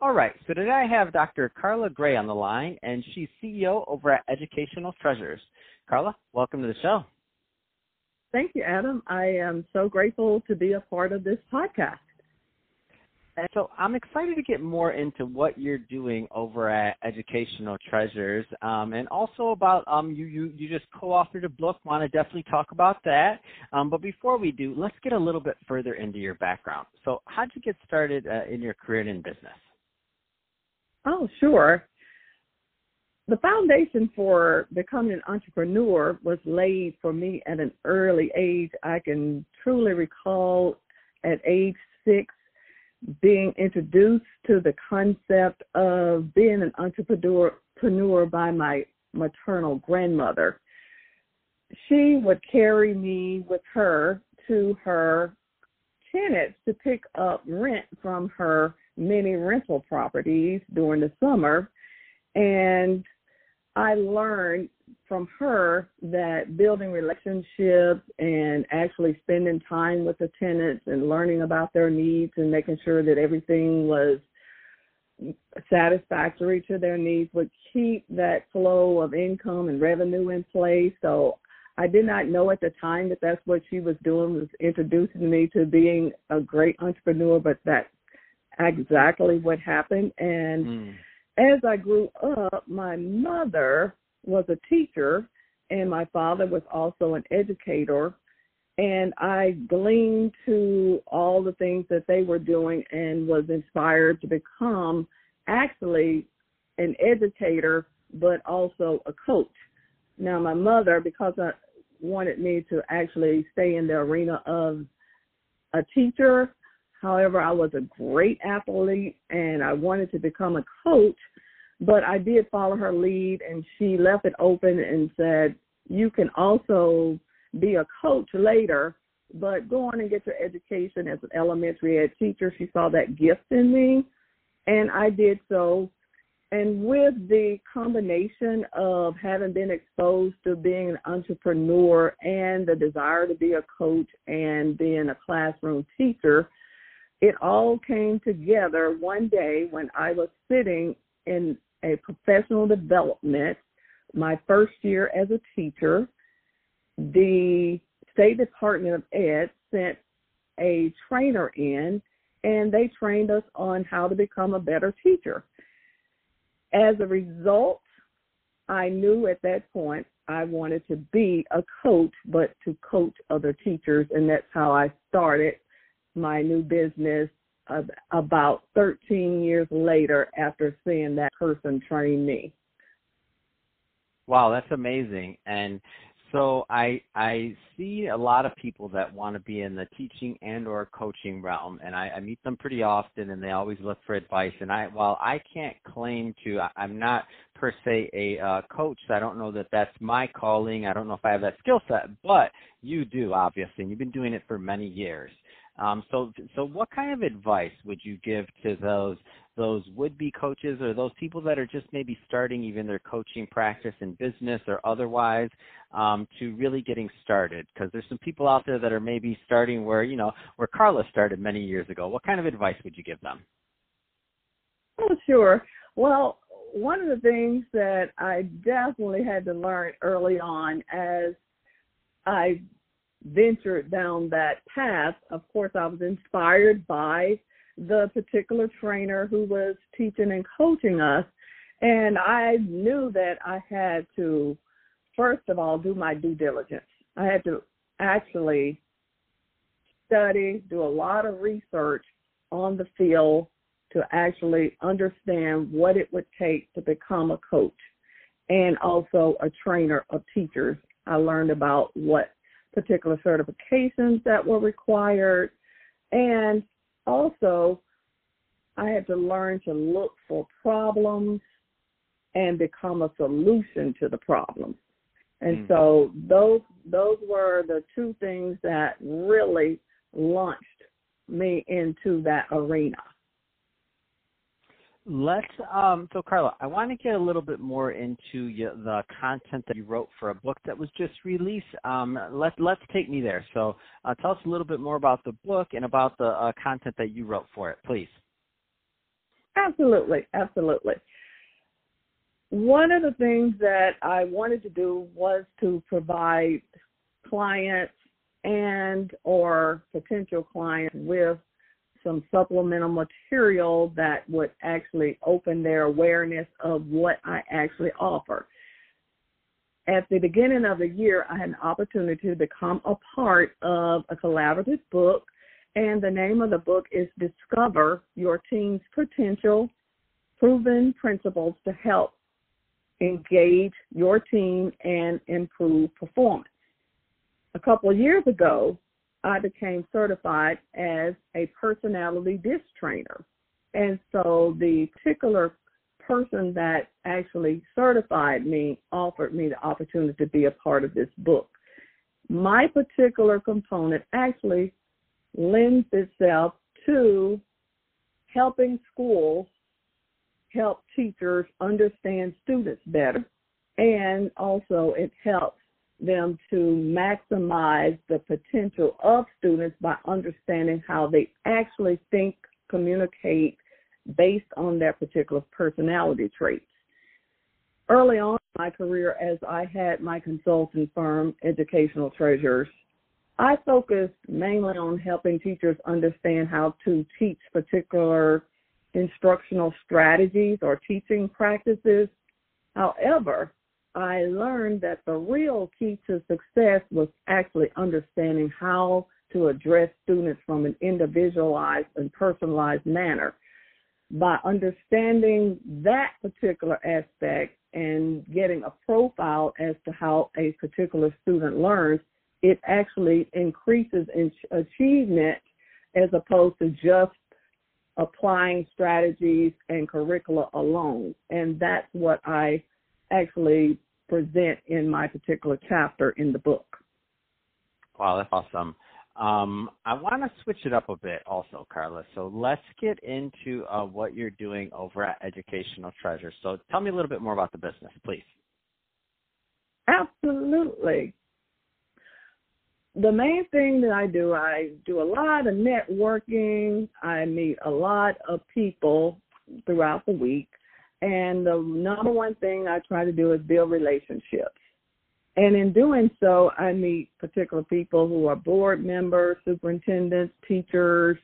All right, so today I have Dr. Carla Gray on the line, and she's CEO over at Educational Treasures. Carla, welcome to the show. Thank you, Adam. I am so grateful to be a part of this podcast. And so I'm excited to get more into what you're doing over at Educational Treasures, um, and also about um, you, you you just co-authored a book. Want to definitely talk about that. Um, but before we do, let's get a little bit further into your background. So, how'd you get started uh, in your career in business? Oh, sure. The foundation for becoming an entrepreneur was laid for me at an early age. I can truly recall at age six being introduced to the concept of being an entrepreneur by my maternal grandmother. She would carry me with her to her tenants to pick up rent from her many rental properties during the summer. And I learned from her that building relationships and actually spending time with the tenants and learning about their needs and making sure that everything was satisfactory to their needs would keep that flow of income and revenue in place. So I did not know at the time that that's what she was doing was introducing me to being a great entrepreneur, but that's exactly what happened. And mm. as I grew up, my mother was a teacher and my father was also an educator. And I gleaned to all the things that they were doing and was inspired to become actually an educator, but also a coach. Now, my mother, because I wanted me to actually stay in the arena of a teacher, However, I was a great athlete and I wanted to become a coach, but I did follow her lead and she left it open and said, you can also be a coach later, but go on and get your education as an elementary ed teacher. She saw that gift in me and I did so. And with the combination of having been exposed to being an entrepreneur and the desire to be a coach and being a classroom teacher, it all came together one day when I was sitting in a professional development, my first year as a teacher. The State Department of Ed sent a trainer in and they trained us on how to become a better teacher. As a result, I knew at that point I wanted to be a coach, but to coach other teachers, and that's how I started my new business about 13 years later after seeing that person train me. Wow, that's amazing. And so I I see a lot of people that want to be in the teaching and or coaching realm, and I, I meet them pretty often, and they always look for advice. And I while I can't claim to, I, I'm not per se a uh, coach. I don't know that that's my calling. I don't know if I have that skill set, but you do obviously, and you've been doing it for many years. Um, so, so what kind of advice would you give to those those would-be coaches or those people that are just maybe starting even their coaching practice in business or otherwise um, to really getting started? Because there's some people out there that are maybe starting where you know where Carla started many years ago. What kind of advice would you give them? Oh, sure. Well, one of the things that I definitely had to learn early on as I ventured down that path, of course, I was inspired by the particular trainer who was teaching and coaching us. And I knew that I had to, first of all, do my due diligence. I had to actually study, do a lot of research on the field to actually understand what it would take to become a coach and also a trainer of teachers. I learned about what particular certifications that were required. And also, I had to learn to look for problems and become a solution to the problems. And mm. so those those were the two things that really launched me into that arena. Let's um so Carla, I want to get a little bit more into the content that you wrote for a book that was just released. Um let let's take me there. So, uh, tell us a little bit more about the book and about the uh, content that you wrote for it, please. Absolutely, absolutely. One of the things that I wanted to do was to provide clients and or potential clients with some supplemental material that would actually open their awareness of what I actually offer. At the beginning of the year, I had an opportunity to become a part of a collaborative book, and the name of the book is Discover Your Team's Potential Proven Principles to Help Engage Your Team and Improve Performance. A couple of years ago, I became certified as a personality DISC trainer. And so the particular person that actually certified me offered me the opportunity to be a part of this book. My particular component actually lends itself to helping schools help teachers understand students better and also it helps them to maximize the potential of students by understanding how they actually think, communicate based on their particular personality traits. Early on in my career, as I had my consulting firm, Educational Treasures, I focused mainly on helping teachers understand how to teach particular instructional strategies or teaching practices. However, I learned that the real key to success was actually understanding how to address students from an individualized and personalized manner. By understanding that particular aspect and getting a profile as to how a particular student learns, it actually increases in achievement as opposed to just applying strategies and curricula alone. And that's what I actually present in my particular chapter in the book. Wow, that's awesome. Um, I want to switch it up a bit also, Carla. So let's get into uh, what you're doing over at Educational Treasure. So tell me a little bit more about the business, please. Absolutely. The main thing that I do, I do a lot of networking. I meet a lot of people throughout the week. And the number one thing I try to do is build relationships. And in doing so, I meet particular people who are board members, superintendents, teachers,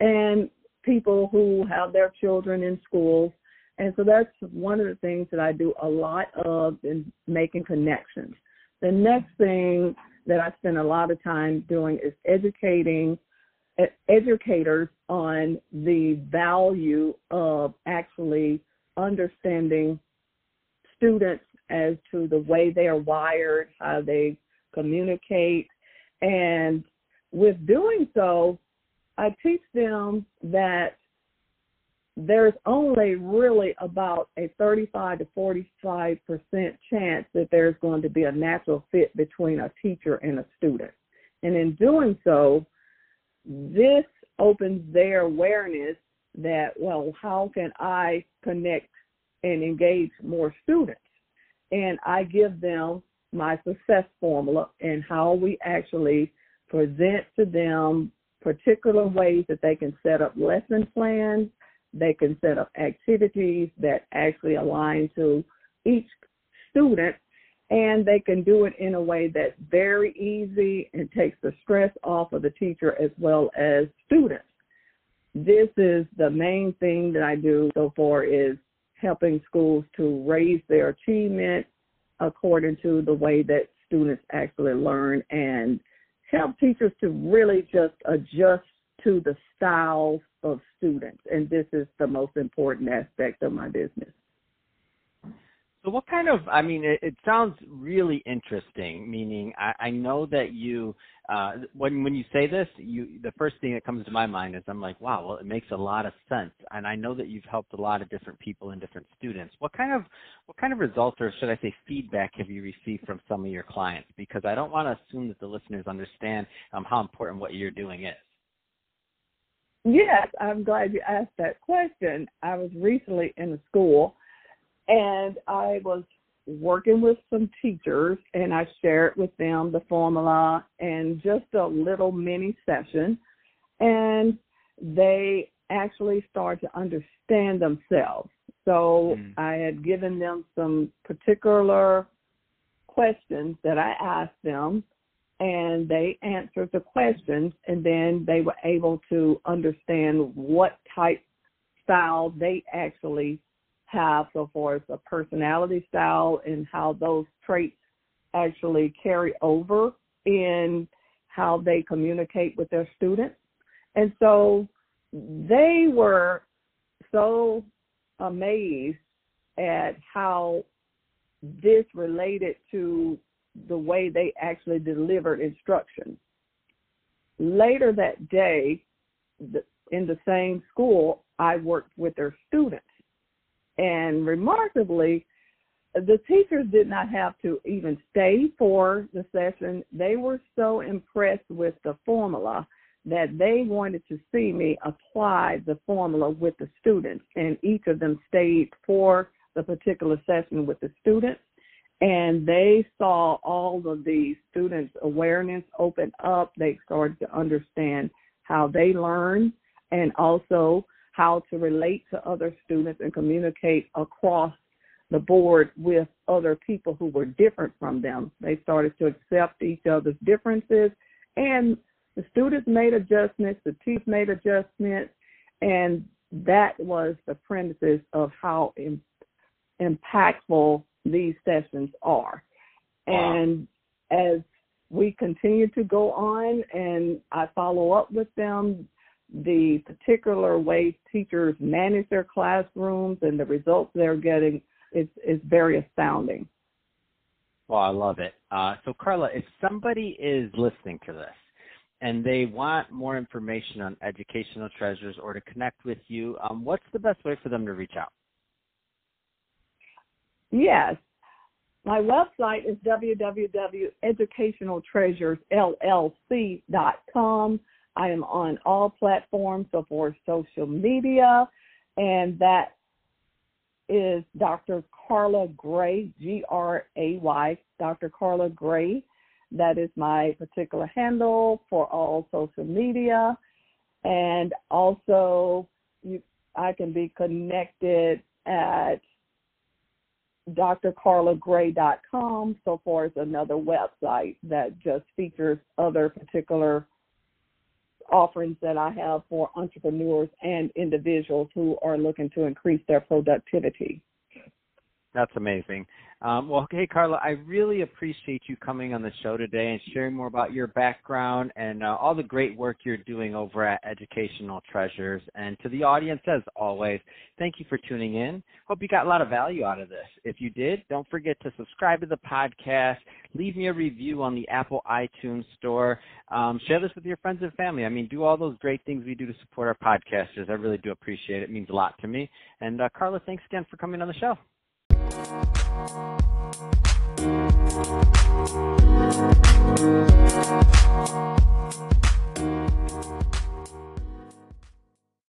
and people who have their children in schools. And so that's one of the things that I do a lot of in making connections. The next thing that I spend a lot of time doing is educating educators on the value of actually understanding students as to the way they are wired, how they communicate. And with doing so, I teach them that there's only really about a 35 to 45 percent chance that there's going to be a natural fit between a teacher and a student. And in doing so, this opens their awareness that, well, how can I connect and engage more students? And I give them my success formula and how we actually present to them particular ways that they can set up lesson plans, they can set up activities that actually align to each student, and they can do it in a way that's very easy and takes the stress off of the teacher as well as students this is the main thing that I do so far is helping schools to raise their achievement according to the way that students actually learn and help teachers to really just adjust to the styles of students. And this is the most important aspect of my business. So what kind of, I mean, it, it sounds really interesting, meaning I, I know that you, uh, when, when you say this, you, the first thing that comes to my mind is I'm like, wow, well, it makes a lot of sense. And I know that you've helped a lot of different people and different students. What kind of, what kind of results or should I say feedback have you received from some of your clients? Because I don't want to assume that the listeners understand um, how important what you're doing is. Yes, I'm glad you asked that question. I was recently in a school and I was working with some teachers and I shared with them the formula and just a little mini session. And they actually started to understand themselves. So mm. I had given them some particular questions that I asked them and they answered the questions and then they were able to understand what type style they actually have so far as a personality style and how those traits actually carry over in how they communicate with their students. And so they were so amazed at how this related to the way they actually delivered instruction. Later that day, in the same school, I worked with their students. And remarkably, the teachers did not have to even stay for the session. They were so impressed with the formula that they wanted to see me apply the formula with the students. And each of them stayed for the particular session with the students and they saw all of the students' awareness open up. They started to understand how they learn and also how to relate to other students and communicate across the board with other people who were different from them. They started to accept each other's differences and the students made adjustments, the teachers made adjustments, and that was the premises of how in, impactful these sessions are. Wow. And as we continue to go on and I follow up with them, the particular way teachers manage their classrooms and the results they're getting is, is very astounding. Well, I love it. Uh, so, Carla, if somebody is listening to this and they want more information on educational treasures or to connect with you, um, what's the best way for them to reach out? Yes. My website is www.educationaltreasuresllc.com. I am on all platforms so for social media, and that is Dr. Carla Gray, G R A Y, Dr. Carla Gray. That is my particular handle for all social media. And also, you, I can be connected at drcarlagray.com so far as another website that just features other particular offerings that I have for entrepreneurs and individuals who are looking to increase their productivity. That's amazing. Um, well, hey, Carla, I really appreciate you coming on the show today and sharing more about your background and uh, all the great work you're doing over at Educational Treasures. And to the audience, as always, thank you for tuning in. Hope you got a lot of value out of this. If you did, don't forget to subscribe to the podcast, leave me a review on the Apple iTunes Store, um, share this with your friends and family. I mean, do all those great things we do to support our podcasters. I really do appreciate it. It means a lot to me. And uh, Carla, thanks again for coming on the show. We'll be right.